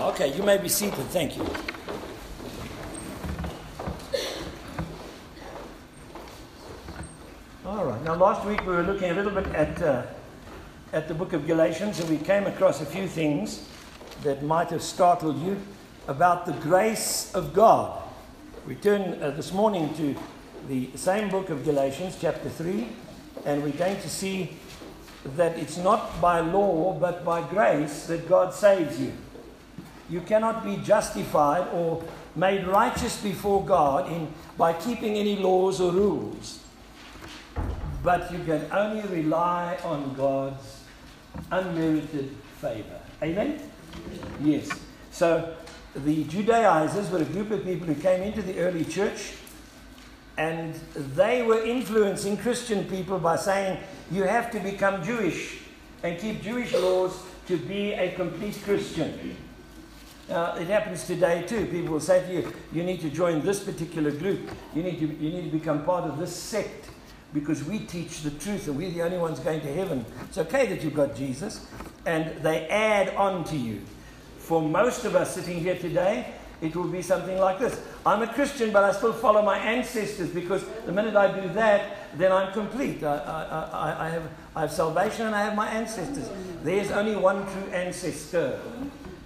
Okay, you may be seated. Thank you. All right. Now, last week we were looking a little bit at, uh, at the book of Galatians, and we came across a few things that might have startled you about the grace of God. We turn uh, this morning to the same book of Galatians, chapter 3, and we're going to see that it's not by law but by grace that God saves you. You cannot be justified or made righteous before God in, by keeping any laws or rules. But you can only rely on God's unmerited favor. Amen? Yes. So the Judaizers were a group of people who came into the early church and they were influencing Christian people by saying, you have to become Jewish and keep Jewish laws to be a complete Christian. Now, it happens today too. People will say to you, you need to join this particular group. You need to, you need to become part of this sect because we teach the truth and we're the only ones going to heaven. It's okay that you've got Jesus. And they add on to you. For most of us sitting here today, it will be something like this I'm a Christian, but I still follow my ancestors because the minute I do that, then I'm complete. I, I, I, I, have, I have salvation and I have my ancestors. There's only one true ancestor.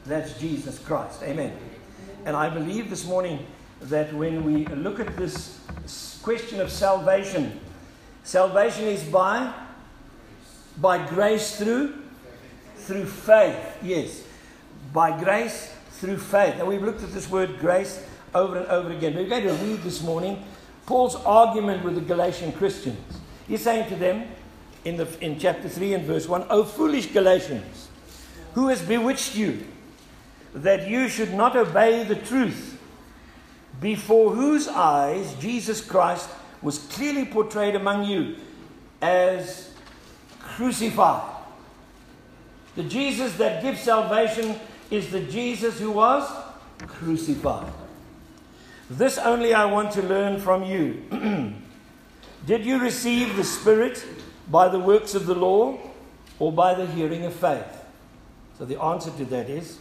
That's Jesus Christ. Amen. And I believe this morning that when we look at this question of salvation, salvation is by by grace through through faith. Yes. By grace through faith. And we've looked at this word grace over and over again. We're going to read this morning Paul's argument with the Galatian Christians. He's saying to them in, the, in chapter 3 and verse 1 O foolish Galatians, who has bewitched you that you should not obey the truth, before whose eyes Jesus Christ was clearly portrayed among you as crucified? The Jesus that gives salvation is the Jesus who was crucified. This only I want to learn from you. Did you receive the Spirit by the works of the law or by the hearing of faith? So the answer to that is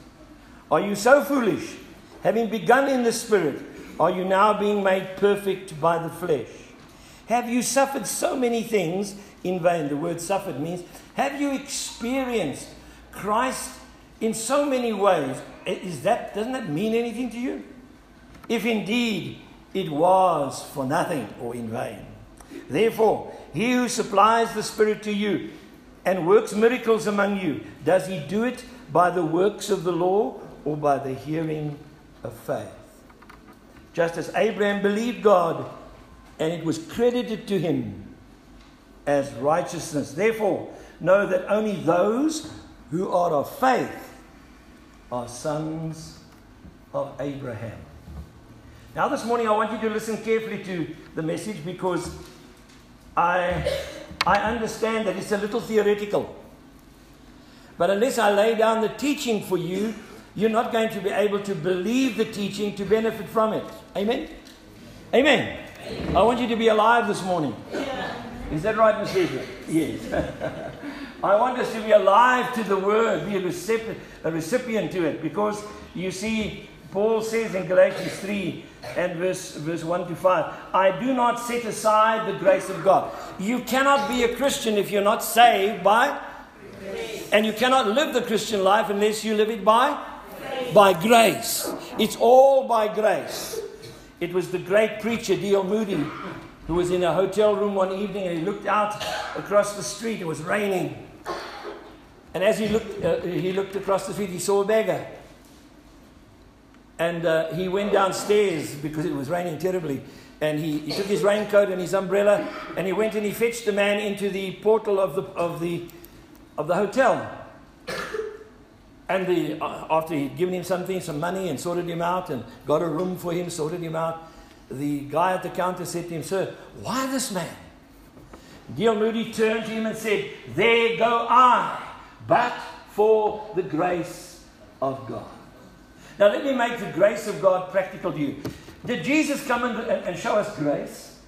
Are you so foolish? Having begun in the Spirit, are you now being made perfect by the flesh? Have you suffered so many things in vain? The word suffered means have you experienced Christ in so many ways? Is that, doesn't that mean anything to you? if indeed it was for nothing or in vain. Therefore, he who supplies the Spirit to you and works miracles among you, does he do it by the works of the law or by the hearing of faith? Just as Abraham believed God and it was credited to him as righteousness. Therefore, know that only those who are of faith are sons of Abraham. Now, this morning, I want you to listen carefully to the message because I, I understand that it's a little theoretical. But unless I lay down the teaching for you, you're not going to be able to believe the teaching to benefit from it. Amen? Amen. Amen. I want you to be alive this morning. Yeah. Is that right, Miss Lisa? Yes. I want us to be alive to the word, be a recipient, a recipient to it, because you see, Paul says in Galatians 3 and verse, verse 1 to 5 I do not set aside the grace of God. You cannot be a Christian if you're not saved by. And you cannot live the Christian life unless you live it by. By grace. It's all by grace. It was the great preacher D.L. Moody who was in a hotel room one evening and he looked out across the street. It was raining. And as he looked, uh, he looked across the street, he saw a beggar. And uh, he went downstairs because it was raining terribly. And he, he took his raincoat and his umbrella and he went and he fetched the man into the portal of the, of the, of the hotel. And the, uh, after he'd given him something, some money, and sorted him out and got a room for him, sorted him out, the guy at the counter said to him, Sir, why this man? D.L. Moody turned to him and said, There go I, but for the grace of God. Now, let me make the grace of God practical to you. Did Jesus come and, and show us grace?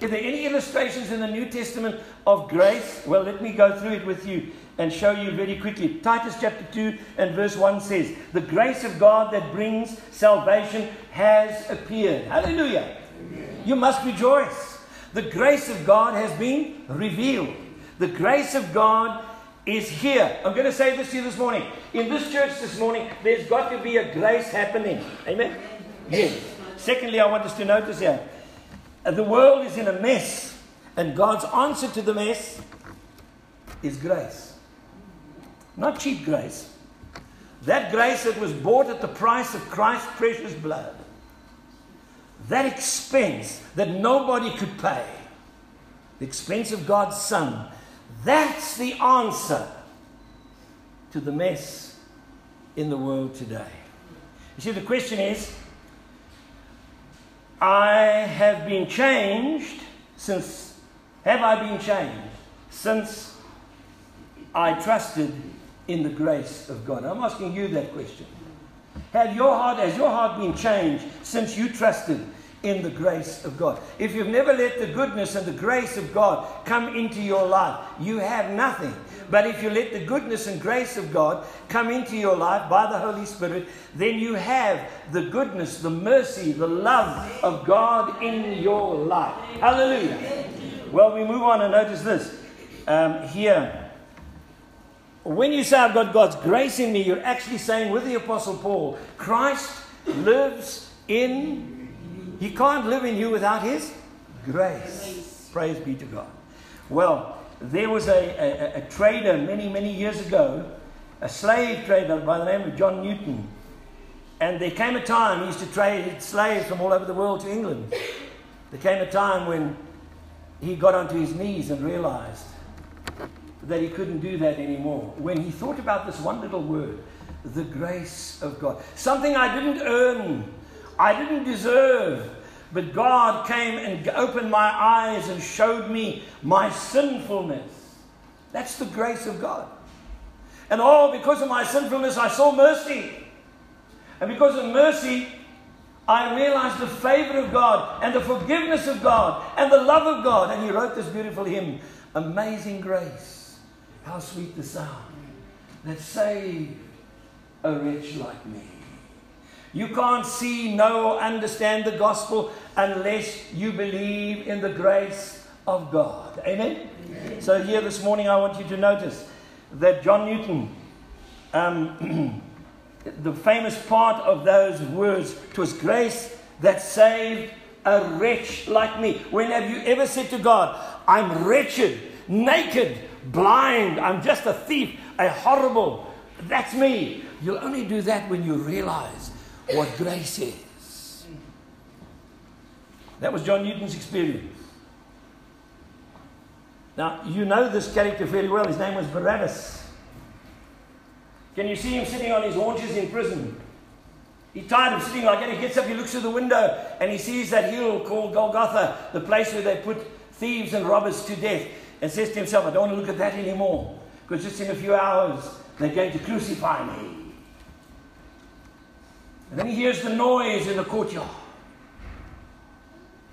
Is there any illustrations in the New Testament of grace? Well, let me go through it with you. And show you very quickly. Titus chapter 2 and verse 1 says, The grace of God that brings salvation has appeared. Hallelujah. Amen. You must rejoice. The grace of God has been revealed. The grace of God is here. I'm going to say this to you this morning. In this church this morning, there's got to be a grace happening. Amen? Yes. Secondly, I want us to notice here uh, the world is in a mess, and God's answer to the mess is grace. Not cheap grace. That grace that was bought at the price of Christ's precious blood. That expense that nobody could pay. The expense of God's Son. That's the answer to the mess in the world today. You see, the question is I have been changed since, have I been changed since I trusted in the grace of God? I'm asking you that question. Have your heart, has your heart been changed since you trusted in the grace of God? If you've never let the goodness and the grace of God come into your life, you have nothing. But if you let the goodness and grace of God come into your life by the Holy Spirit, then you have the goodness, the mercy, the love of God in your life. Hallelujah. Well, we move on and notice this. Um, here, when you say, I've got God's grace in me, you're actually saying with the Apostle Paul, Christ lives in, he can't live in you without his grace. Praise be to God. Well, there was a, a, a trader many, many years ago, a slave trader by the name of John Newton. And there came a time he used to trade slaves from all over the world to England. There came a time when he got onto his knees and realized that he couldn't do that anymore. When he thought about this one little word, the grace of God, something I didn't earn, I didn't deserve, but God came and opened my eyes and showed me my sinfulness. That's the grace of God. And oh, because of my sinfulness, I saw mercy. And because of mercy, I realized the favor of God and the forgiveness of God and the love of God. And he wrote this beautiful hymn Amazing Grace. How sweet the sound that saved a wretch like me. You can't see, know, understand the gospel unless you believe in the grace of God. Amen? Amen. So, here this morning, I want you to notice that John Newton, um, the famous part of those words, it was grace that saved a wretch like me. When have you ever said to God, I'm wretched, naked, blind. I'm just a thief, a horrible. That's me. You'll only do that when you realize what grace is. That was John Newton's experience. Now, you know this character fairly well. His name was Barabbas. Can you see him sitting on his haunches in prison? He's tired of sitting like that. He gets up, he looks through the window, and he sees that hill called Golgotha, the place where they put thieves and robbers to death and says to himself, I don't want to look at that anymore because just in a few hours they're going to crucify me. And then he hears the noise in the courtyard.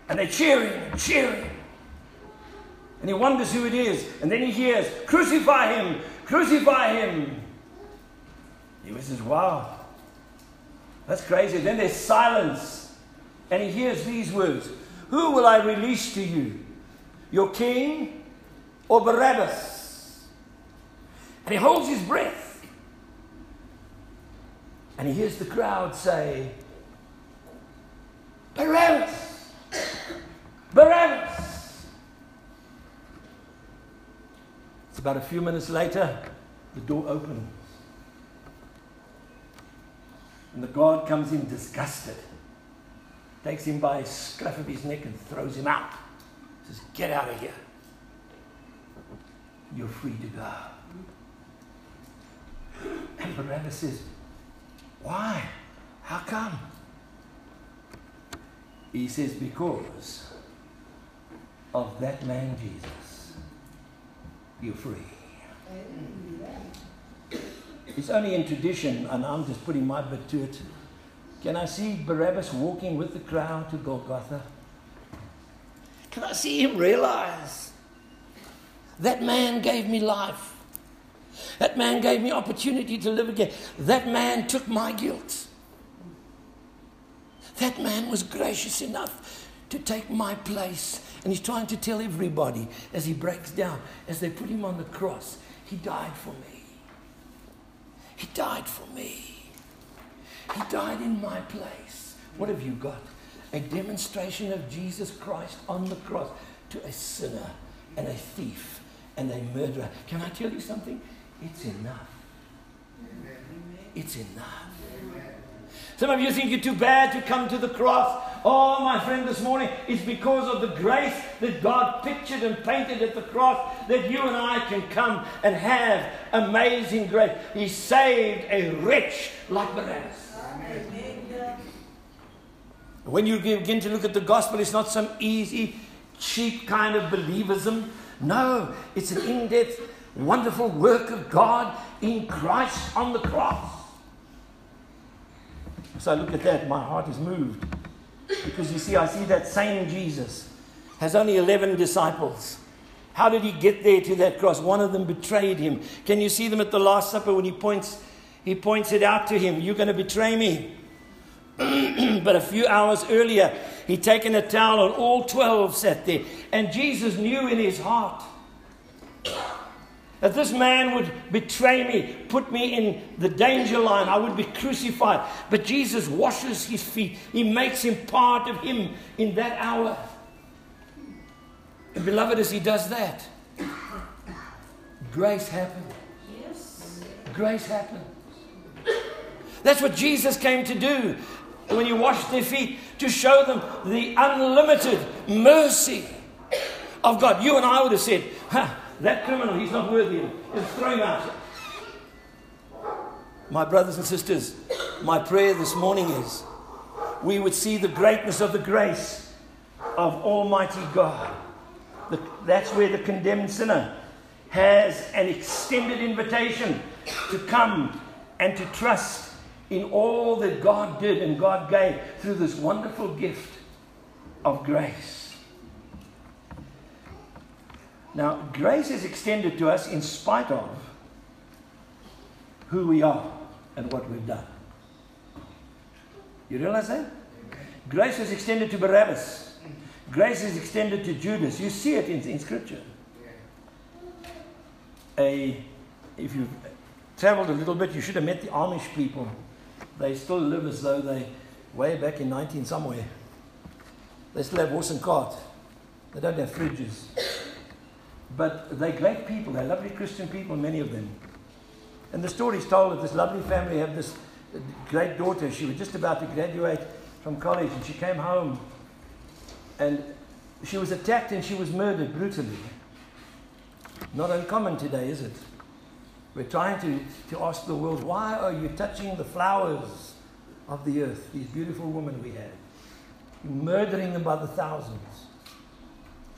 And they're cheering cheering. And he wonders who it is. And then he hears, Crucify him! Crucify him! He says, Wow, that's crazy. Then there's silence. And he hears these words Who will I release to you? Your king or Barabbas. And he holds his breath. And he hears the crowd say, Barabbas! Barabbas! It's about a few minutes later, the door opens. And the guard comes in disgusted, takes him by the scruff of his neck and throws him out. Says, Get out of here you're free to go. And Barabbas says, Why? How come? He says, Because of that man Jesus, you're free. It's only in tradition, and I'm just putting my bit to it. Can I see Barabbas walking with the crowd to Golgotha? Can I see him realize that man gave me life. That man gave me opportunity to live again. That man took my guilt. That man was gracious enough to take my place. And he's trying to tell everybody as he breaks down, as they put him on the cross, he died for me. He died for me. He died in my place. What have you got? A demonstration of Jesus Christ on the cross to a sinner and a thief and a murderer. Can I tell you something? It's enough. It's enough. Some of you think you're too bad to come to the cross. Oh, my friend, this morning, it's because of the grace that God pictured and painted at the cross that you and I can come and have amazing grace. He saved a wretch like Barabbas. When you begin to look at the gospel, it's not some easy, cheap kind of believism. No, it's an in depth, wonderful work of God in Christ on the cross. So I look at that, my heart is moved. Because you see, I see that same Jesus has only 11 disciples. How did he get there to that cross? One of them betrayed him. Can you see them at the Last Supper when he points, he points it out to him? You're going to betray me. but a few hours earlier, he'd taken a towel and all 12 sat there. And Jesus knew in his heart that this man would betray me, put me in the danger line, I would be crucified. But Jesus washes his feet, he makes him part of him in that hour. And beloved, as he does that, grace happens. Yes. Grace happens. That's what Jesus came to do when you washed their feet, to show them the unlimited mercy of God. You and I would have said, that criminal, he's not worthy of it. Throw him out. My brothers and sisters, my prayer this morning is we would see the greatness of the grace of Almighty God. The, that's where the condemned sinner has an extended invitation to come and to trust in all that God did and God gave through this wonderful gift of grace. Now, grace is extended to us in spite of who we are and what we've done. You realize that? Grace is extended to Barabbas. Grace is extended to Judas. You see it in, in Scripture. A, if you've traveled a little bit, you should have met the Amish people. They still live as though they way back in 19 somewhere. They still have horse and cart. They don't have fridges. But they're great people. They're lovely Christian people, many of them. And the story is told that this lovely family had this great daughter. She was just about to graduate from college and she came home and she was attacked and she was murdered brutally. Not uncommon today, is it? We're trying to, to ask the world, why are you touching the flowers of the earth, these beautiful women we had? Murdering them by the thousands.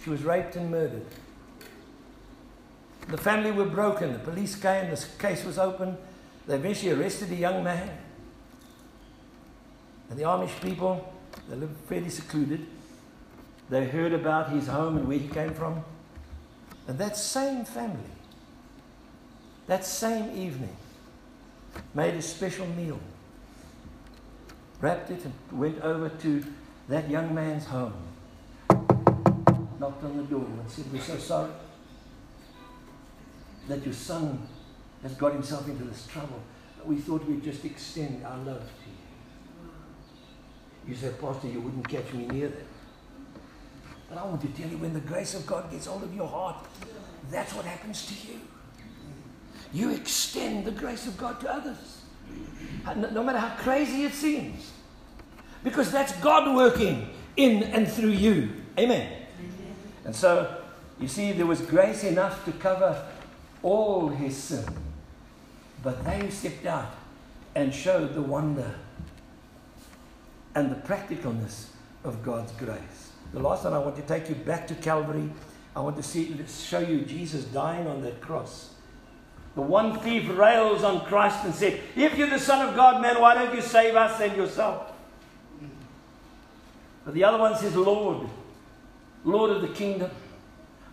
She was raped and murdered. The family were broken. The police came. The case was open. They eventually arrested a young man. And the Amish people, they lived fairly secluded. They heard about his home and where he came from. And that same family, that same evening, made a special meal, wrapped it, and went over to that young man's home, knocked on the door, and said, We're so sorry that your son has got himself into this trouble. We thought we'd just extend our love to you. You said, Pastor, you wouldn't catch me near that. But I want to tell you, when the grace of God gets hold of your heart, that's what happens to you. You extend the grace of God to others. No matter how crazy it seems. Because that's God working in and through you. Amen. And so, you see, there was grace enough to cover all his sin. But they stepped out and showed the wonder and the practicalness of God's grace. The last time I want to take you back to Calvary. I want to see, show you Jesus dying on that cross. The one thief rails on Christ and said, If you're the Son of God, man, why don't you save us and yourself? But the other one says, Lord, Lord of the kingdom,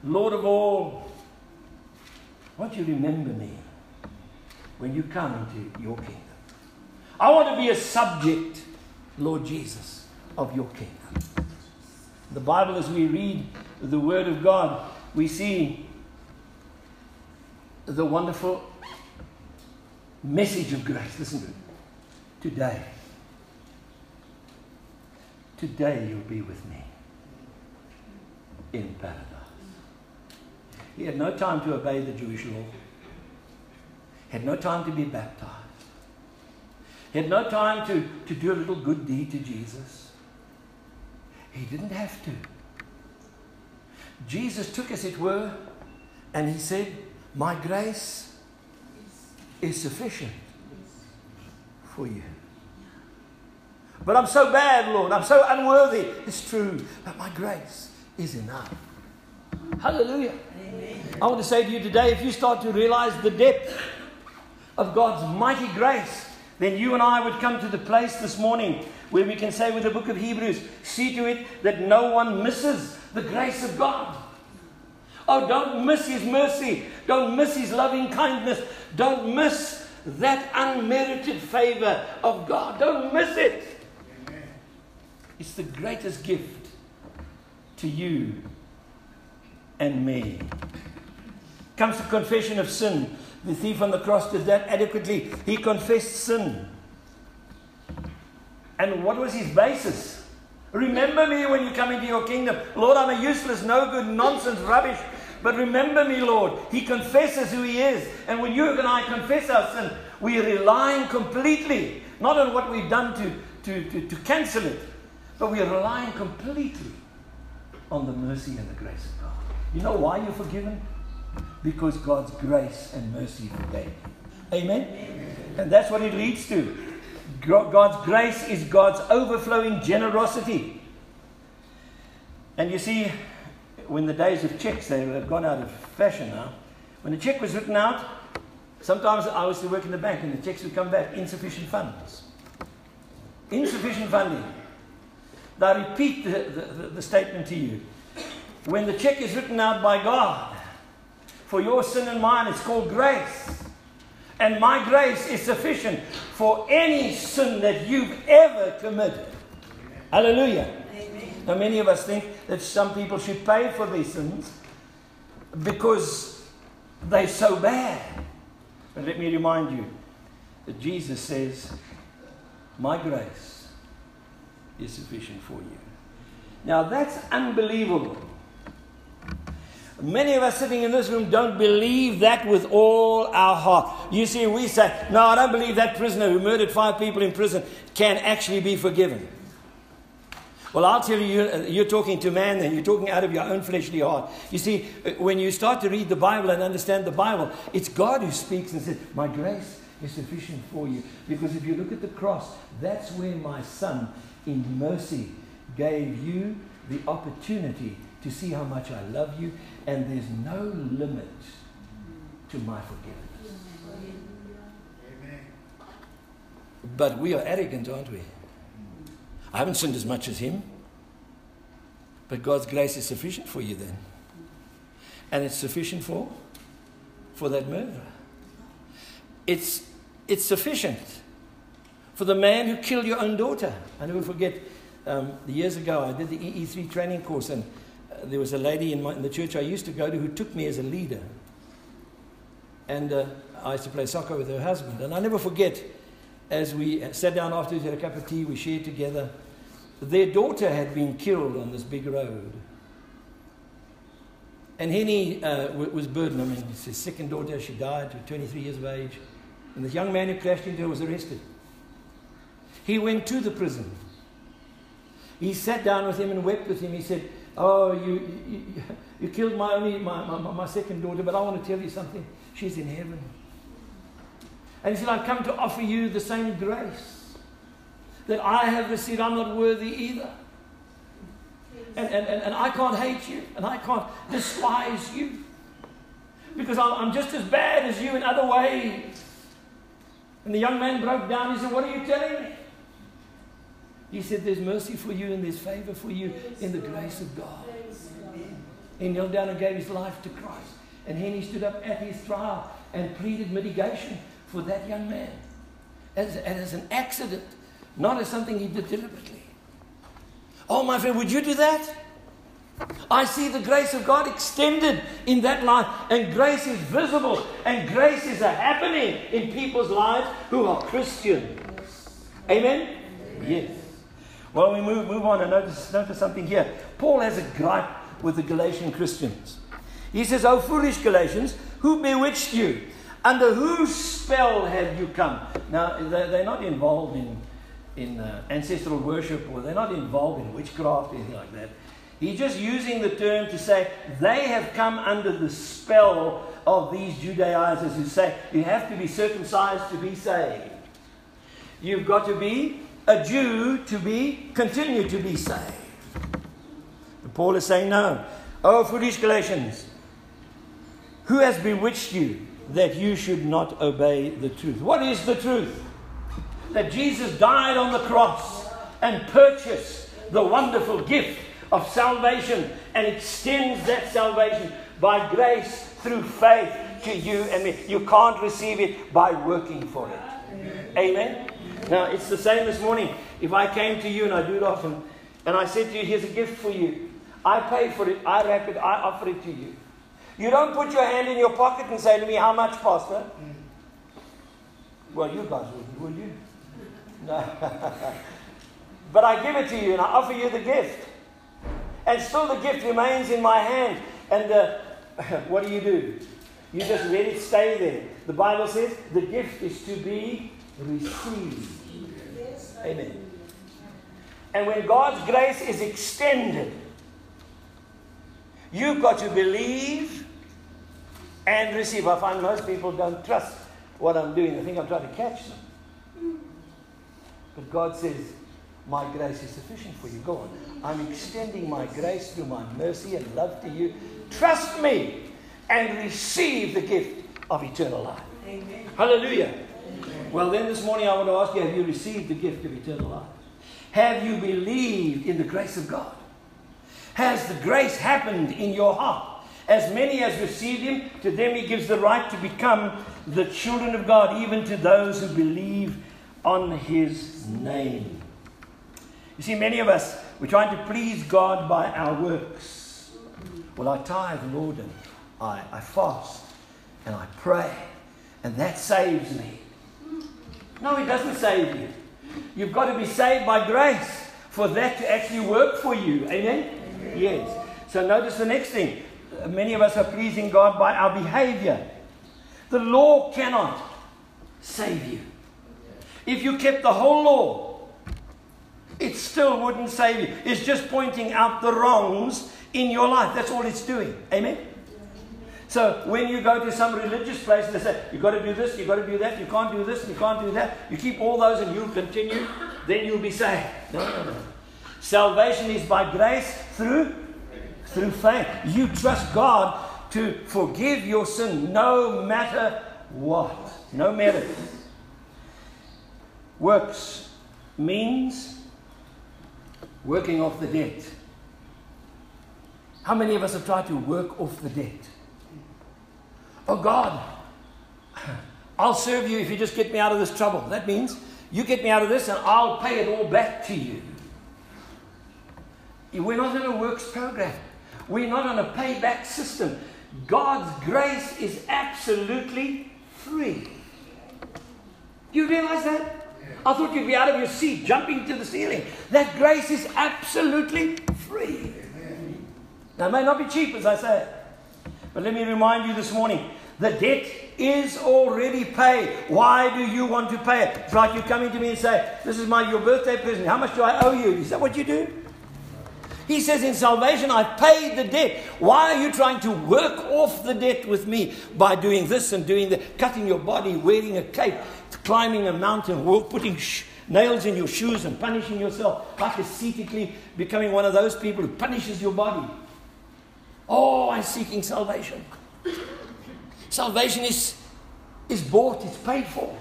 Lord of all, won't you remember me when you come into your kingdom. I want to be a subject, Lord Jesus, of your kingdom. The Bible, as we read the Word of God, we see the wonderful message of grace. Listen to it. Today, today you'll be with me in paradise. He had no time to obey the Jewish law. He had no time to be baptized. He had no time to, to do a little good deed to Jesus. He didn't have to. Jesus took, as it were, and he said, My grace is sufficient for you. But I'm so bad, Lord. I'm so unworthy. It's true. But my grace is enough. Hallelujah. Amen. I want to say to you today if you start to realize the depth of God's mighty grace, then you and I would come to the place this morning where we can say with the book of Hebrews, see to it that no one misses the grace of God. Oh, don't miss His mercy. Don't miss His loving kindness. Don't miss that unmerited favor of God. Don't miss it. Amen. It's the greatest gift to you and me. Comes to confession of sin. The thief on the cross did that adequately. He confessed sin. And what was his basis? Remember me when you come into your kingdom. Lord, I'm a useless, no good, nonsense, rubbish. But remember me, Lord. He confesses who he is. And when you and I confess our sin, we are relying completely, not on what we've done to, to, to, to cancel it, but we are relying completely on the mercy and the grace of God. You know why you're forgiven? Because God's grace and mercy forgave you. Amen? Amen? And that's what it leads to. God's grace is God's overflowing generosity. And you see, when the days of checks, they have gone out of fashion now. When a check was written out, sometimes I used to work in the bank and the checks would come back insufficient funds. Insufficient funding. I repeat the, the, the statement to you. When the check is written out by God for your sin and mine, it's called grace. And my grace is sufficient for any sin that you've ever committed. Hallelujah. Now, many of us think that some people should pay for their sins because they're so bad. But let me remind you that Jesus says, My grace is sufficient for you. Now, that's unbelievable. Many of us sitting in this room don't believe that with all our heart. You see, we say, No, I don't believe that prisoner who murdered five people in prison can actually be forgiven. Well, I'll tell you, uh, you're talking to man and you're talking out of your own fleshly heart. You see, uh, when you start to read the Bible and understand the Bible, it's God who speaks and says, My grace is sufficient for you. Because if you look at the cross, that's where my son, in mercy, gave you the opportunity to see how much I love you and there's no limit to my forgiveness. Amen. But we are arrogant, aren't we? I haven't sinned as much as him. But God's grace is sufficient for you then. And it's sufficient for for that murderer. It's it's sufficient for the man who killed your own daughter. I never forget um, years ago I did the EE3 training course and there was a lady in, my, in, the church I used to go to who took me as a leader. And uh, I used to play soccer with her husband. And I never forget, as we sat down afterwards, we had a cup of tea, we shared together. Their daughter had been killed on this big road. And Henny uh, was burdened. I mean, it's his second daughter. She died at 23 years of age. And the young man who crashed into her was arrested. He went to the prison. He sat down with him and wept with him. He said, Oh, you, you, you killed my, only, my, my, my second daughter, but I want to tell you something. She's in heaven. And he said, I've come to offer you the same grace that I have received. I'm not worthy either. And, and, and, and I can't hate you, and I can't despise you. Because I'm just as bad as you in other ways. And the young man broke down. He said, What are you telling me? He said, There's mercy for you and there's favor for you in the grace of God. He knelt down and gave his life to Christ. And Henny stood up at his trial and pleaded mitigation for that young man. As, as an accident, not as something he did deliberately. Oh, my friend, would you do that? I see the grace of God extended in that life, and grace is visible, and grace is a happening in people's lives who are Christian. Amen? Yes. Well, we move, move on and notice, notice something here. Paul has a gripe with the Galatian Christians. He says, Oh, foolish Galatians, who bewitched you? Under whose spell have you come? Now, they're not involved in, in uh, ancestral worship or they're not involved in witchcraft anything like that. He's just using the term to say they have come under the spell of these Judaizers who say you have to be circumcised to be saved. You've got to be a Jew to be continue to be saved. And Paul is saying, No. Oh, foolish Galatians, who has bewitched you that you should not obey the truth? What is the truth? That Jesus died on the cross and purchased the wonderful gift of salvation and extends that salvation by grace through faith to you and me. You can't receive it by working for it. Amen. Now, it's the same this morning. If I came to you, and I do it often, and I said to you, here's a gift for you. I pay for it, I wrap it, I offer it to you. You don't put your hand in your pocket and say to me, How much, Pastor? Well, you guys wouldn't, would you? No. but I give it to you and I offer you the gift. And still the gift remains in my hand. And what do you do? You just let it stay there. The Bible says the gift is to be received. Amen. And when God's grace is extended, you've got to believe and receive. I find most people don't trust what I'm doing. I think I'm trying to catch them. But God says, My grace is sufficient for you. Go on. I'm extending my grace through my mercy and love to you. Trust me and receive the gift of eternal life. Amen. Hallelujah. Well, then this morning I want to ask you have you received the gift of eternal life? Have you believed in the grace of God? Has the grace happened in your heart? As many as received Him, to them He gives the right to become the children of God, even to those who believe on His name. You see, many of us, we're trying to please God by our works. Well, I tithe, Lord, and I, I fast, and I pray, and that saves me. No, it doesn't save you. You've got to be saved by grace for that to actually work for you. Amen? Amen? Yes. So notice the next thing. Many of us are pleasing God by our behavior. The law cannot save you. If you kept the whole law, it still wouldn't save you. It's just pointing out the wrongs in your life. That's all it's doing. Amen? So when you go to some religious place and they say, you've got to do this, you've got to do that, you can't do this, you can't do that, you keep all those and you'll continue, then you'll be saved. No, no, no. Salvation is by grace through through faith. You trust God to forgive your sin no matter what. No matter. Works means working off the debt. How many of us have tried to work off the debt? Oh God, I'll serve you if you just get me out of this trouble. That means you get me out of this and I'll pay it all back to you. We're not in a works program. We're not on a payback system. God's grace is absolutely free. Do you realize that? I thought you'd be out of your seat, jumping to the ceiling. That grace is absolutely free. Now, it may not be cheap, as I say, but let me remind you this morning the debt is already paid. Why do you want to pay it? It's like you coming to me and say, This is my your birthday present. How much do I owe you? Is that what you do? He says, In salvation, I've paid the debt. Why are you trying to work off the debt with me by doing this and doing that? Cutting your body, wearing a cape, climbing a mountain, putting sh- nails in your shoes and punishing yourself, ascetically becoming one of those people who punishes your body. Oh, I'm seeking salvation. Salvation is, is bought, it's paid for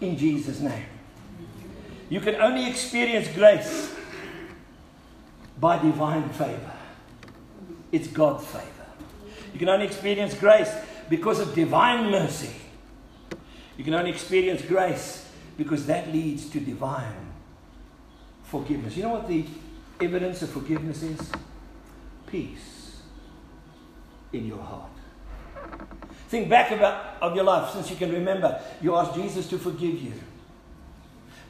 in Jesus' name. You can only experience grace by divine favor. It's God's favor. You can only experience grace because of divine mercy. You can only experience grace because that leads to divine forgiveness. You know what the evidence of forgiveness is? Peace in your heart. Think back about of your life since you can remember. You asked Jesus to forgive you.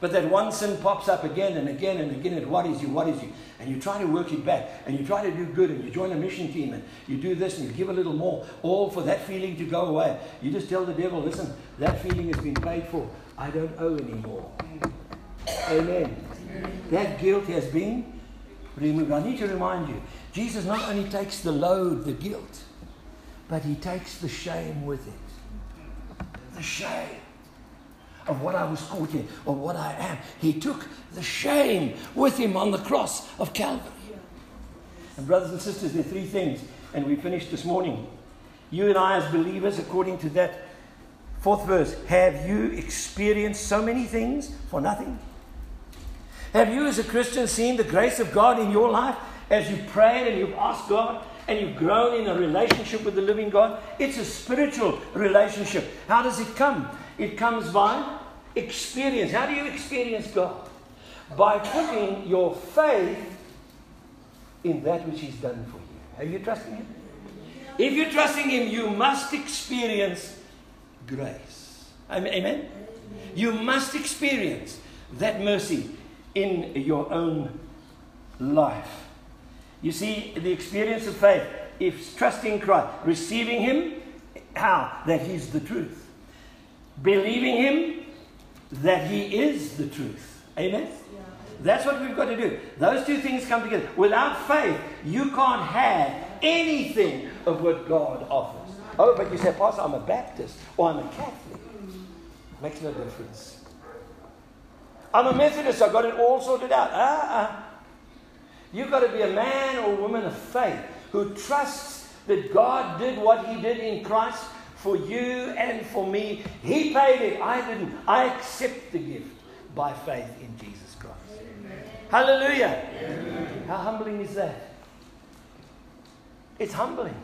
But that one sin pops up again and again and again and what is you, what is you? And you try to work it back and you try to do good and you join a mission team and you do this and you give a little more, all for that feeling to go away. You just tell the devil, listen, that feeling has been paid for. I don't owe anymore. Amen. That guilt has been removed. I need to remind you, Jesus not only takes the load, the guilt, but he takes the shame with it. The shame of what I was caught in, or what I am. He took the shame with him on the cross of Calvary. And, brothers and sisters, there are three things, and we finished this morning. You and I, as believers, according to that fourth verse, have you experienced so many things for nothing? Have you, as a Christian, seen the grace of God in your life as you prayed and you've asked God and you've grown in a relationship with the living God? It's a spiritual relationship. How does it come? It comes by experience. How do you experience God? By putting your faith in that which He's done for you. Are you trusting Him? If you're trusting Him, you must experience grace. Amen? You must experience that mercy in your own life. You see, the experience of faith is trusting Christ, receiving Him, how? That He's the truth. Believing Him, that He is the truth. Amen? That's what we've got to do. Those two things come together. Without faith, you can't have anything of what God offers. Oh, but you say, Pastor, I'm a Baptist or I'm a Catholic. Makes no difference. I'm a Methodist, I've got it all sorted out. Ah, ah. You've got to be a man or woman of faith who trusts that God did what He did in Christ for you and for me. He paid it. I didn't. I accept the gift by faith in Jesus Christ. Amen. Hallelujah. Amen. How humbling is that? It's humbling.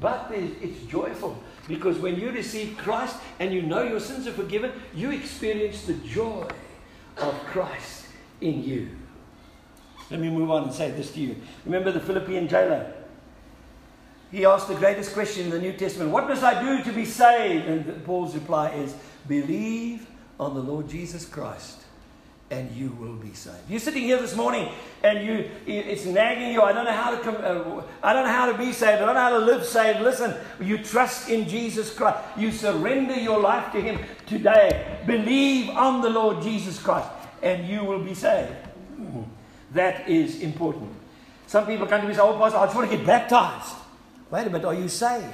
But it's joyful because when you receive Christ and you know your sins are forgiven, you experience the joy of Christ in you. Let me move on and say this to you. Remember the Philippian jailer? He asked the greatest question in the New Testament What must I do to be saved? And Paul's reply is Believe on the Lord Jesus Christ and you will be saved. You're sitting here this morning and you it's nagging you. I don't know how to come, uh, I don't know how to be saved. I don't know how to live saved. Listen, you trust in Jesus Christ. You surrender your life to him today. Believe on the Lord Jesus Christ and you will be saved. That is important. Some people come to me and say, "Oh, pastor, I just want to get baptized." Wait a minute, are you saved?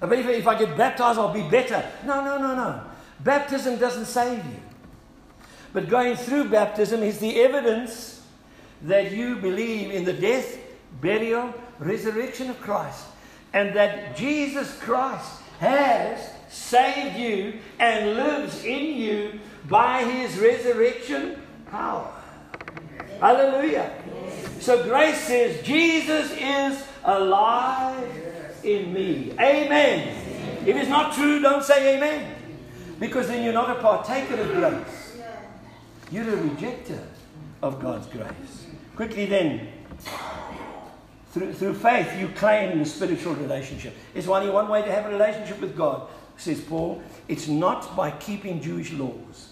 I believe if I get baptized, I'll be better. No, no, no, no. Baptism doesn't save you. But going through baptism is the evidence that you believe in the death, burial, resurrection of Christ. And that Jesus Christ has saved you and lives in you by his resurrection power. Hallelujah. So grace says, Jesus is alive in me. Amen. If it's not true, don't say amen. Because then you're not a partaker of grace. You're a rejecter of God's grace. Quickly then, through, through faith, you claim the spiritual relationship. It's only one way to have a relationship with God, says Paul. It's not by keeping Jewish laws.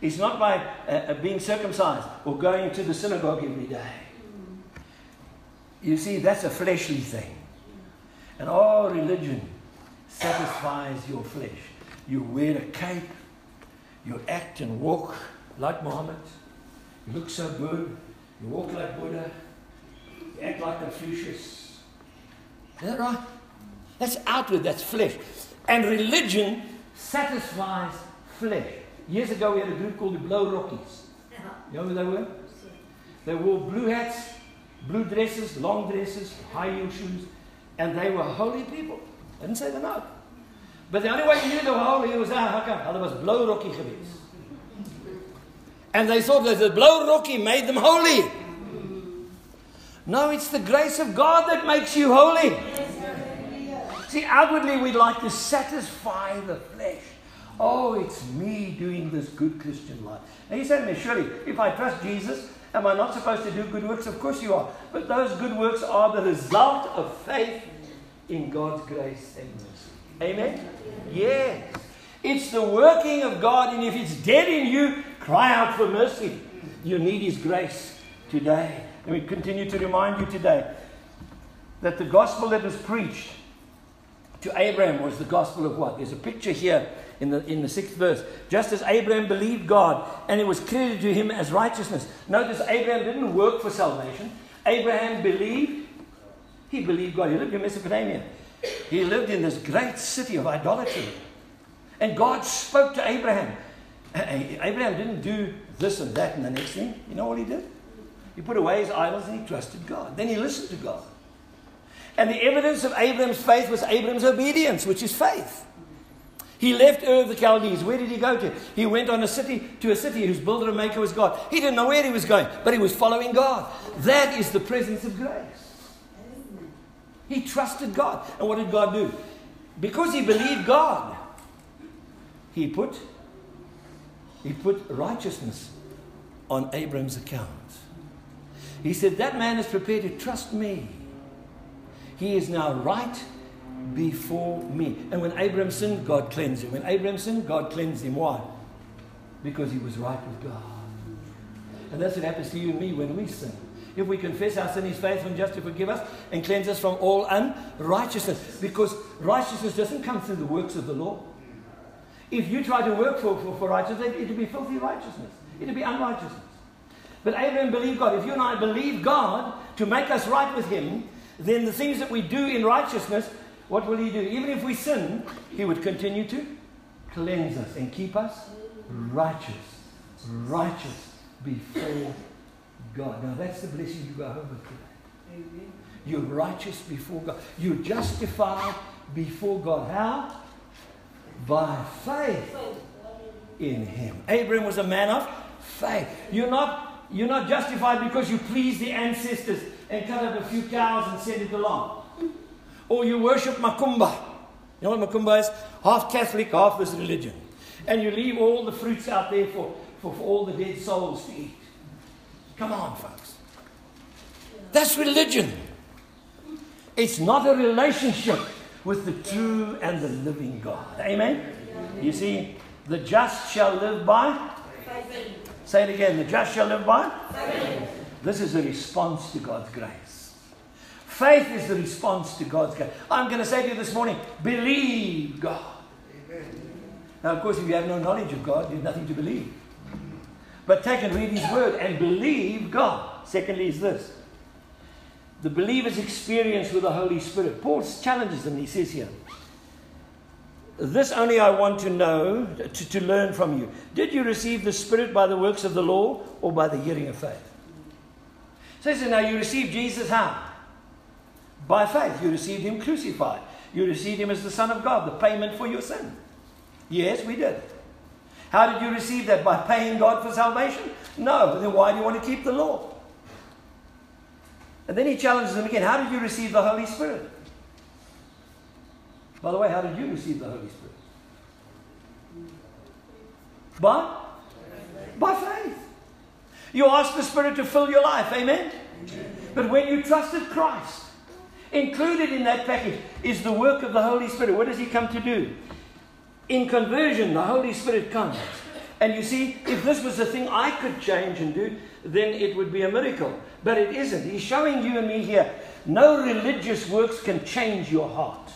It's not by uh, uh being circumcised or going to the synagogue every day. You see, that's a fleshly thing. And all religion satisfies your flesh. You wear a cape, you act and walk like Muhammad, you look so good, you walk like Buddha, you act like Confucius. Is that right? That's outward, that's flesh. And religion satisfies flesh. Years ago, we had a group called the Blue Rockies. You know who they were? They wore blue hats, blue dresses, long dresses, high heel shoes, and they were holy people. I didn't say them out. But the only way you knew they were holy was, ah, how come? Hulle was blou rokkie geweest. And they thought that the blou rocky made them holy. No, it's the grace of God that makes you holy. See, outwardly we'd like to satisfy the flesh. Oh, it's me doing this good Christian life. Now you say to me, surely, if I trust Jesus, am I not supposed to do good works? Of course you are. But those good works are the result of faith in God's grace and mercy. Amen? Yes. It's the working of God, and if it's dead in you, cry out for mercy. You need His grace today. And we continue to remind you today that the gospel that was preached to Abraham was the gospel of what? There's a picture here in the, in the sixth verse. Just as Abraham believed God and it was credited to him as righteousness. Notice Abraham didn't work for salvation. Abraham believed. He believed God. He lived in Mesopotamia. He lived in this great city of idolatry. And God spoke to Abraham. Abraham didn't do this and that and the next thing. You know what he did? He put away his idols and he trusted God. Then he listened to God. And the evidence of Abraham's faith was Abraham's obedience, which is faith. He left Ur of the Chaldees. Where did he go to? He went on a city to a city whose builder and maker was God. He didn't know where he was going, but he was following God. That is the presence of grace. He trusted God. And what did God do? Because he believed God, he put he put righteousness on Abram's account. He said, That man is prepared to trust me. He is now right before me. And when Abraham sinned, God cleansed him. When Abraham sinned, God cleansed him. Why? Because he was right with God. And that's what happens to you and me when we sin. If we confess our sin, He's faithful and just to forgive us and cleanse us from all unrighteousness. Because righteousness doesn't come through the works of the law. If you try to work for, for, for righteousness, it'll be filthy righteousness. It'll be unrighteousness. But Abraham believed God. If you and I believe God to make us right with Him, then the things that we do in righteousness, what will He do? Even if we sin, He would continue to cleanse us and keep us righteous. Righteous before God. Now that's the blessing you go home with today. You're righteous before God. You're justified before God. How? By faith in Him. Abraham was a man of faith. You're not, you're not justified because you please the ancestors and cut up a few cows and send it along. Or you worship Macumba. You know what Macumba is? Half Catholic, half this religion. And you leave all the fruits out there for, for, for all the dead souls to eat. Come on, folks. That's religion. It's not a relationship with the true and the living God. Amen? You see, the just shall live by. Say it again. The just shall live by. This is a response to God's grace. Faith is the response to God's grace. I'm going to say to you this morning believe God. Amen. Now, of course, if you have no knowledge of God, you have nothing to believe. But take and read His Word and believe God. Secondly, is this the believer's experience with the Holy Spirit. Paul challenges them, he says here. This only I want to know, to, to learn from you. Did you receive the Spirit by the works of the law or by the hearing of faith? So he says, now you received Jesus how? By faith. You received him crucified. You received him as the Son of God, the payment for your sin. Yes, we did. How did you receive that? By paying God for salvation? No. Then why do you want to keep the law? And then he challenges them again. How did you receive the Holy Spirit? By the way, how did you receive the Holy Spirit? By? By faith. You asked the Spirit to fill your life. Amen? But when you trusted Christ, included in that package is the work of the Holy Spirit. What does He come to do? In conversion, the Holy Spirit comes. And you see, if this was a thing I could change and do, then it would be a miracle. But it isn't. He's showing you and me here no religious works can change your heart,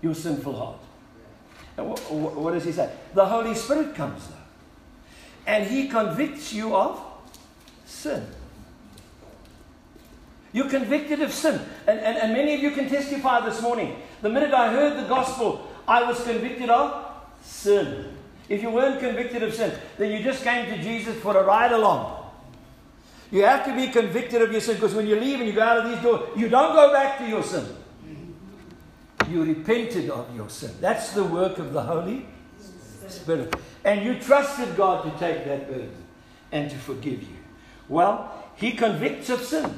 your sinful heart. And what, what does he say? The Holy Spirit comes, though, and he convicts you of sin. You're convicted of sin. And, and, and many of you can testify this morning. The minute I heard the gospel, I was convicted of sin. If you weren't convicted of sin, then you just came to Jesus for a ride along. You have to be convicted of your sin because when you leave and you go out of these doors, you don't go back to your sin. You repented of your sin. That's the work of the Holy Spirit. And you trusted God to take that burden and to forgive you. Well, He convicts of sin.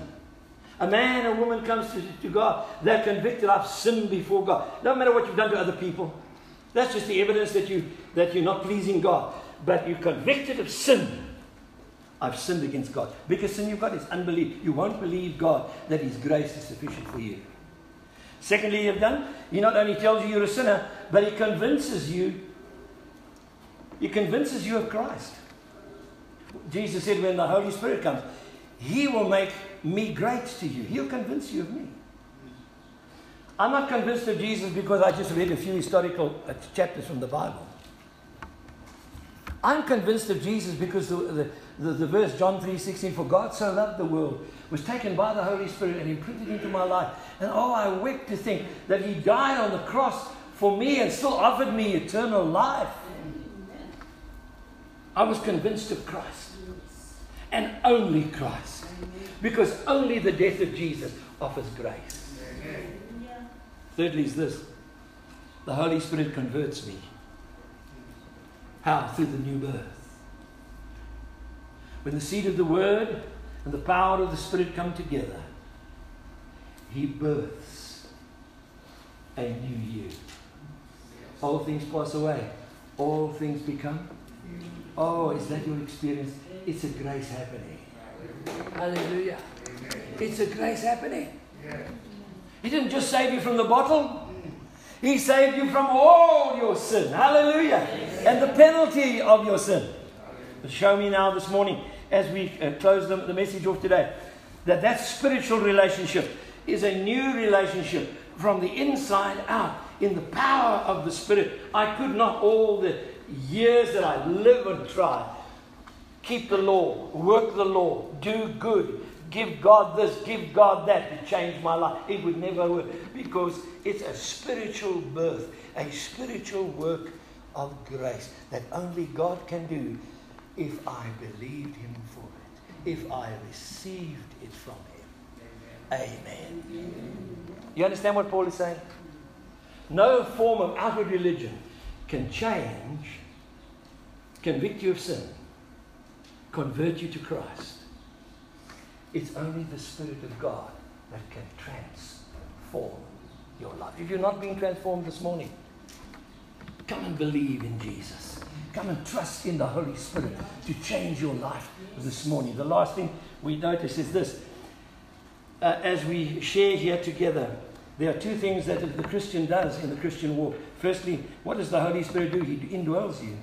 A man or woman comes to, to God, they're convicted, I've sinned before God. No matter what you've done to other people. That's just the evidence that, you, that you're not pleasing God. But you're convicted of sin. I've sinned against God. Biggest sin you've got is unbelief. You won't believe God that His grace is sufficient for you. Secondly, you've done, He not only tells you you're a sinner, but He convinces you. He convinces you of Christ. Jesus said, when the Holy Spirit comes, He will make me great to you. He'll convince you of me. I'm not convinced of Jesus because I just read a few historical uh, chapters from the Bible. I'm convinced of Jesus because the, the, the, the verse John 3:16, for God so loved the world, was taken by the Holy Spirit and imprinted into my life. And oh, I wept to think that He died on the cross for me and still offered me eternal life. I was convinced of Christ. And only Christ. Because only the death of Jesus offers grace. Thirdly, is this the Holy Spirit converts me. How? Through the new birth. When the seed of the Word and the power of the Spirit come together, He births a new you. All things pass away, all things become. Oh, is that your experience? It's a grace happening. Hallelujah. It's a grace happening. He didn't just save you from the bottle. He saved you from all your sin. Hallelujah. And the penalty of your sin. Show me now this morning, as we uh, close the, the message off today, that that spiritual relationship is a new relationship from the inside out in the power of the Spirit. I could not all the years that I live and try keep the law, work the law, do good, give God this, give God that to change my life. It would never work because it's a spiritual birth, a spiritual work of grace that only God can do if I believed Him for it, if I received it from Him. Amen. Amen. You understand what Paul is saying? No form of outward religion can change, convict you of sin, convert you to Christ. It's only the Spirit of God that can transform your life. If you're not being transformed this morning, come and believe in Jesus. Come and trust in the Holy Spirit to change your life this morning. The last thing we notice is this. Uh, as we share here together, there are two things that the Christian does in the Christian walk. Firstly, what does the Holy Spirit do? He indwells you.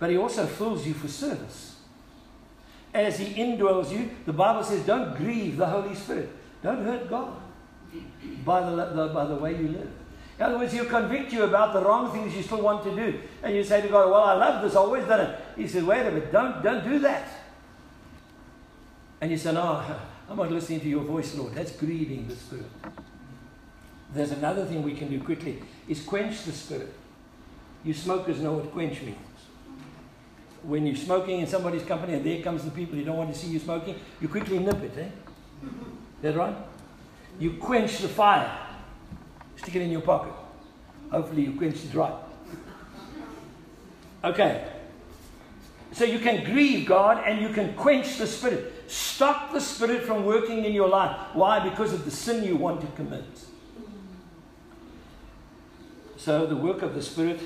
But He also fills you for service as He indwells you, the Bible says, don't grieve the Holy Spirit. Don't hurt God by the, the, by the way you live. In other words, He'll convict you about the wrong things you still want to do. And you say to God, Well, I love this, I've always done it. He says, Wait a minute, don't, don't do that. And you say, No, I'm not listening to your voice, Lord. That's grieving the Spirit. There's another thing we can do quickly is quench the Spirit. You smokers know what quench means when you're smoking in somebody's company and there comes the people you don't want to see you smoking, you quickly nip it, eh? That right? You quench the fire. Stick it in your pocket. Hopefully you quench it right. Okay. So you can grieve God and you can quench the Spirit. Stop the Spirit from working in your life. Why? Because of the sin you want to commit. So the work of the Spirit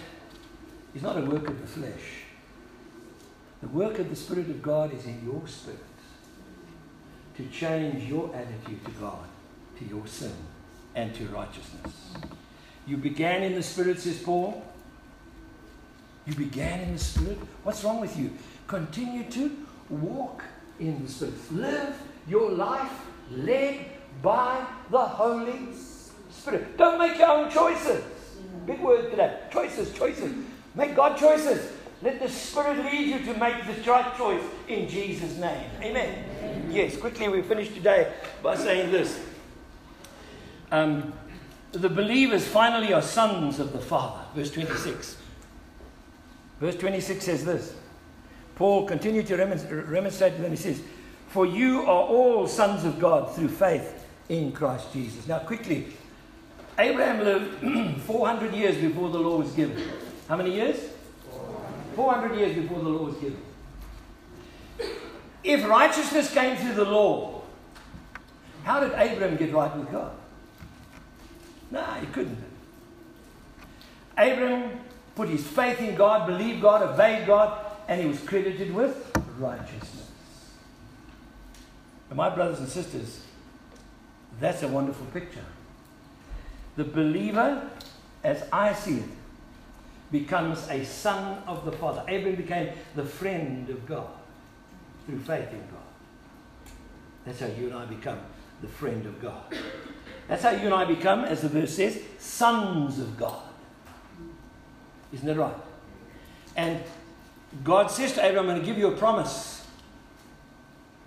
is not a work of the flesh. The work of the Spirit of God is in your spirit to change your attitude to God, to your sin, and to righteousness. You began in the Spirit, says Paul. You began in the Spirit. What's wrong with you? Continue to walk in the Spirit. Live your life led by the Holy Spirit. Don't make your own choices. Big word today. Choices, choices. Make God choices. Let the Spirit lead you to make the right choice in Jesus' name. Amen. Amen. Yes, quickly we finish today by saying this. Um, the believers finally are sons of the Father. Verse 26. Verse 26 says this. Paul continued to remonstrate to them. He says, For you are all sons of God through faith in Christ Jesus. Now, quickly, Abraham lived 400 years before the law was given. How many years? 400 years before the law was given. If righteousness came through the law, How did Abraham get right with God? No, he couldn't. Abraham put his faith in God, believed God, obeyed God, and he was credited with righteousness. And my brothers and sisters, that's a wonderful picture. The believer, as I see it, becomes a son of the Father. Abraham became the friend of God through faith in God. That's how you and I become the friend of God. That's how you and I become, as the verse says, sons of God. Isn't that right? And God says to Abraham, I'm going to give you a promise.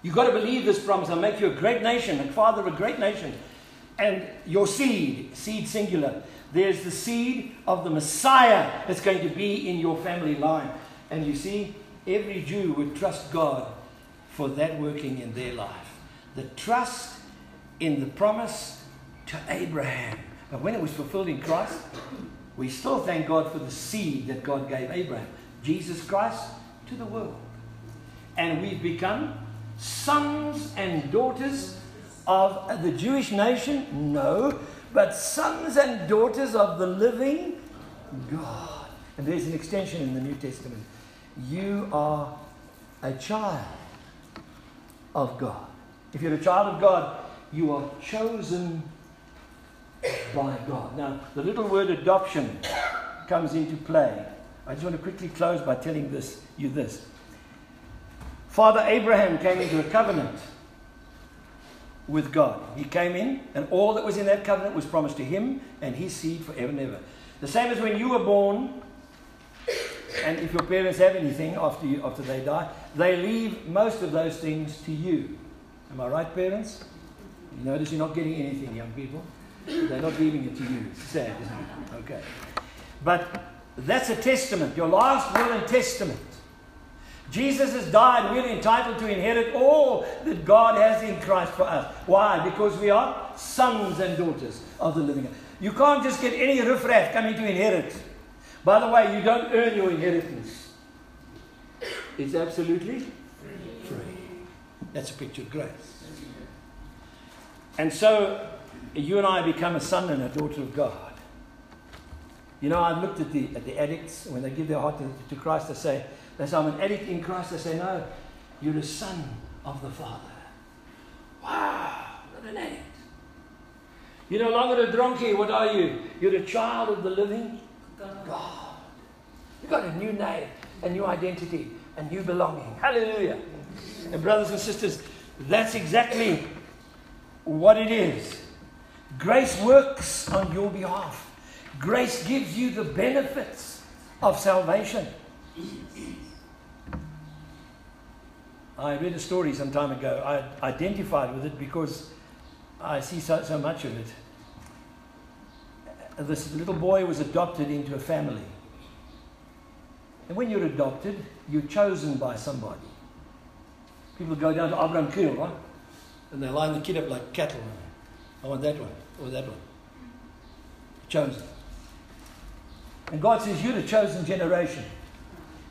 You've got to believe this promise. I'll make you a great nation, a father of a great nation. And your seed, seed singular, there's the seed of the Messiah that's going to be in your family line. And you see, every Jew would trust God for that working in their life. The trust in the promise to Abraham. But when it was fulfilled in Christ, we still thank God for the seed that God gave Abraham, Jesus Christ, to the world. And we've become sons and daughters of the Jewish nation? No, but sons and daughters of the living God. And there's an extension in the New Testament. You are a child of God. If you're a child of God, you are chosen by God. Now, the little word adoption comes into play. I just want to quickly close by telling this, you this. Father Abraham came into a covenant with God. He came in, and all that was in that covenant was promised to him and his seed forever and ever. The same as when you were born, and if your parents have anything after, you, after they die, they leave most of those things to you. Am I right, parents? You notice you're not getting anything, young people. They're not leaving it to you. It's sad, isn't it? Okay. But that's a testament, your last will and testament. Jesus has died. We're entitled to inherit all that God has in Christ for us. Why? Because we are sons and daughters of the living God. You can't just get any riffraff coming to inherit. By the way, you don't earn your inheritance. It's absolutely free. That's a picture of grace. And so you and I become a son and a daughter of God. You know, I've looked at the, at the addicts, when they give their heart to, to Christ, they say, they say, I'm an addict in Christ. They say, no, you're a son of the Father. Wow, not an addict. You're no longer a donkey. What are you? You're a child of the living God. You've got a new name, a new identity, a new belonging. Hallelujah. And brothers and sisters, that's exactly what it is. Grace works on your behalf. Grace gives you the benefits of salvation. I read a story some time ago. I identified with it because I see so, so much of it. This little boy was adopted into a family. And when you're adopted, you're chosen by somebody. People go down to Abraham Kriel, right? And they line the kid up like cattle. I want that one, or that one. Chosen. And God says, You're the chosen generation.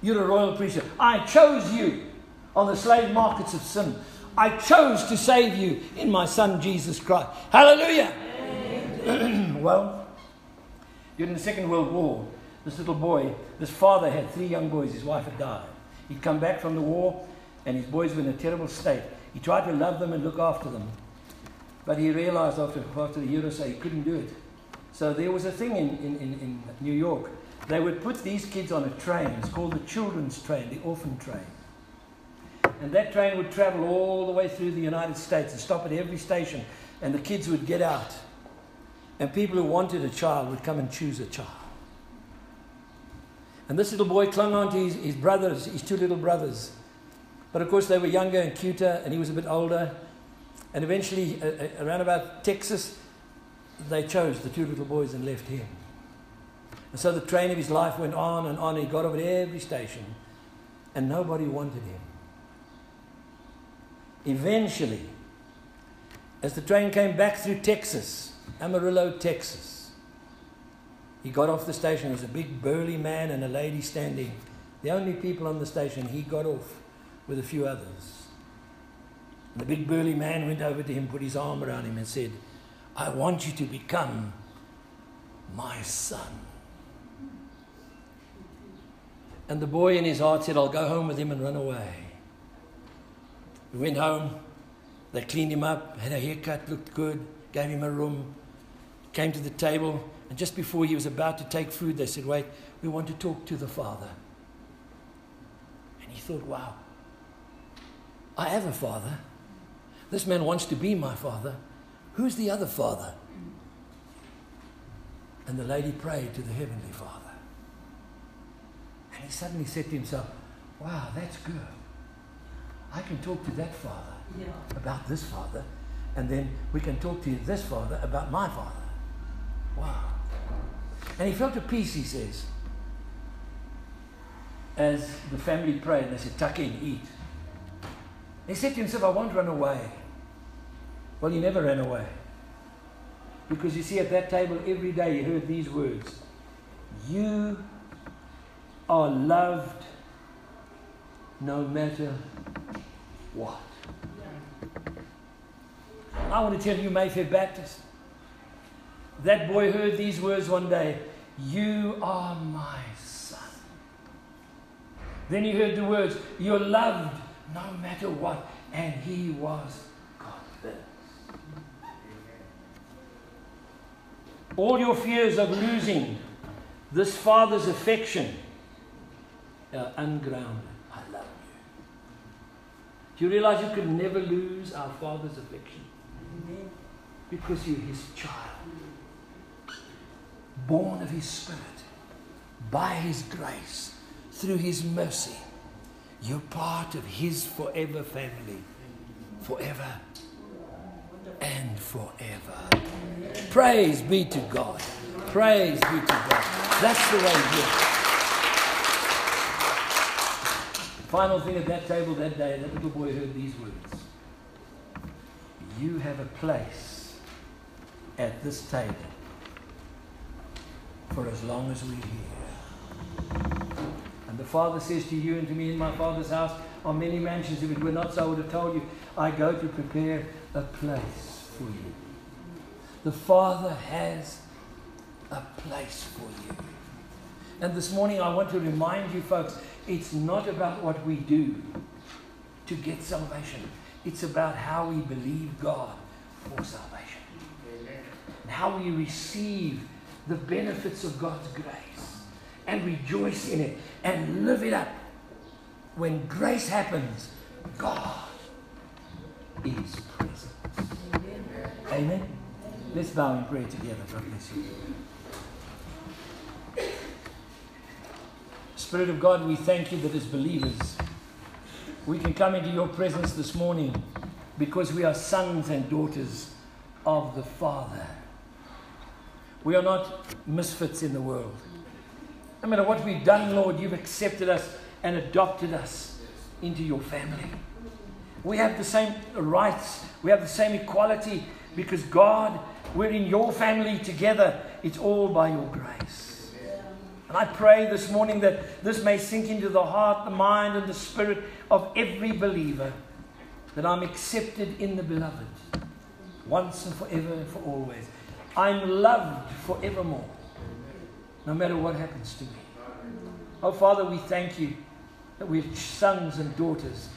You're a royal priesthood. I chose you on the slave markets of sin. I chose to save you in my Son Jesus Christ. Hallelujah. well, during the Second World War, this little boy, this father had three young boys. His wife had died. He'd come back from the war, and his boys were in a terrible state. He tried to love them and look after them. But he realized after, after a year or so he couldn't do it. So there was a thing in, in, in, in New York. They would put these kids on a train. It's called the children's train, the orphan train. And that train would travel all the way through the United States and stop at every station. And the kids would get out. And people who wanted a child would come and choose a child. And this little boy clung on to his, his brothers, his two little brothers. But of course, they were younger and cuter, and he was a bit older. And eventually, uh, around about Texas, they chose the two little boys and left him. And so the train of his life went on and on. He got off at every station, and nobody wanted him. Eventually, as the train came back through Texas, Amarillo, Texas, he got off the station. There was a big burly man and a lady standing. The only people on the station, he got off with a few others. The big burly man went over to him, put his arm around him, and said, I want you to become my son. And the boy in his heart said, I'll go home with him and run away. He went home. They cleaned him up, had a haircut, looked good, gave him a room, came to the table, and just before he was about to take food, they said, Wait, we want to talk to the father. And he thought, Wow, I have a father. This man wants to be my father. Who's the other father? And the lady prayed to the Heavenly Father. And he suddenly said to himself, Wow, that's good. I can talk to that father yeah. about this father, and then we can talk to this father about my father. Wow. And he felt at peace, he says, as the family prayed, and they said, Tuck in, eat. He said to himself, I won't run away. Well, he never ran away. Because you see, at that table every day, he heard these words You are loved no matter what. I want to tell you, Mayfair Baptist, that boy heard these words one day You are my son. Then he heard the words, You're loved no matter what. And he was convinced. All your fears of losing this father's affection are ungrounded. I love you. Do you realize you could never lose our father's affection? Because you're his child born of His Spirit, by His grace, through His mercy. You're part of His forever family, forever and forever. Praise be to God. Praise be to God. That's the way it is. Final thing at that table that day, that little boy heard these words You have a place at this table for as long as we're here. And the Father says to you and to me in my Father's house are many mansions. If it were not so, I would have told you, I go to prepare a place for you. The Father has a place for you. And this morning, I want to remind you, folks, it's not about what we do to get salvation, it's about how we believe God for salvation. And how we receive the benefits of God's grace and rejoice in it and live it up. When grace happens, God is present. Amen. Let's bow in prayer together. God bless you. Spirit of God, we thank you that as believers, we can come into your presence this morning because we are sons and daughters of the Father. We are not misfits in the world. No matter what we've done, Lord, you've accepted us and adopted us into your family. We have the same rights, we have the same equality because God, we're in your family together. It's all by your grace. And I pray this morning that this may sink into the heart, the mind, and the spirit of every believer that I'm accepted in the beloved once and forever and for always. I'm loved forevermore, no matter what happens to me. Oh, Father, we thank you that we're sons and daughters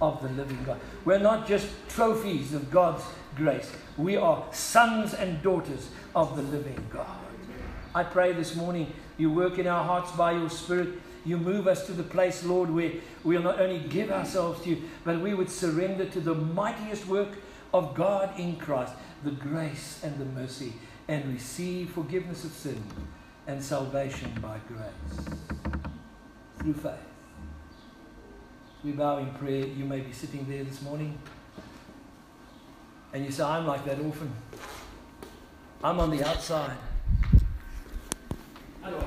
of the living God. We're not just trophies of God's grace, we are sons and daughters of the living God. I pray this morning you work in our hearts by your Spirit. You move us to the place, Lord, where we'll not only give ourselves to you, but we would surrender to the mightiest work of God in Christ, the grace and the mercy and receive forgiveness of sin and salvation by grace through faith. We bow in prayer. You may be sitting there this morning and you say, I'm like that orphan. I'm on the outside. How do I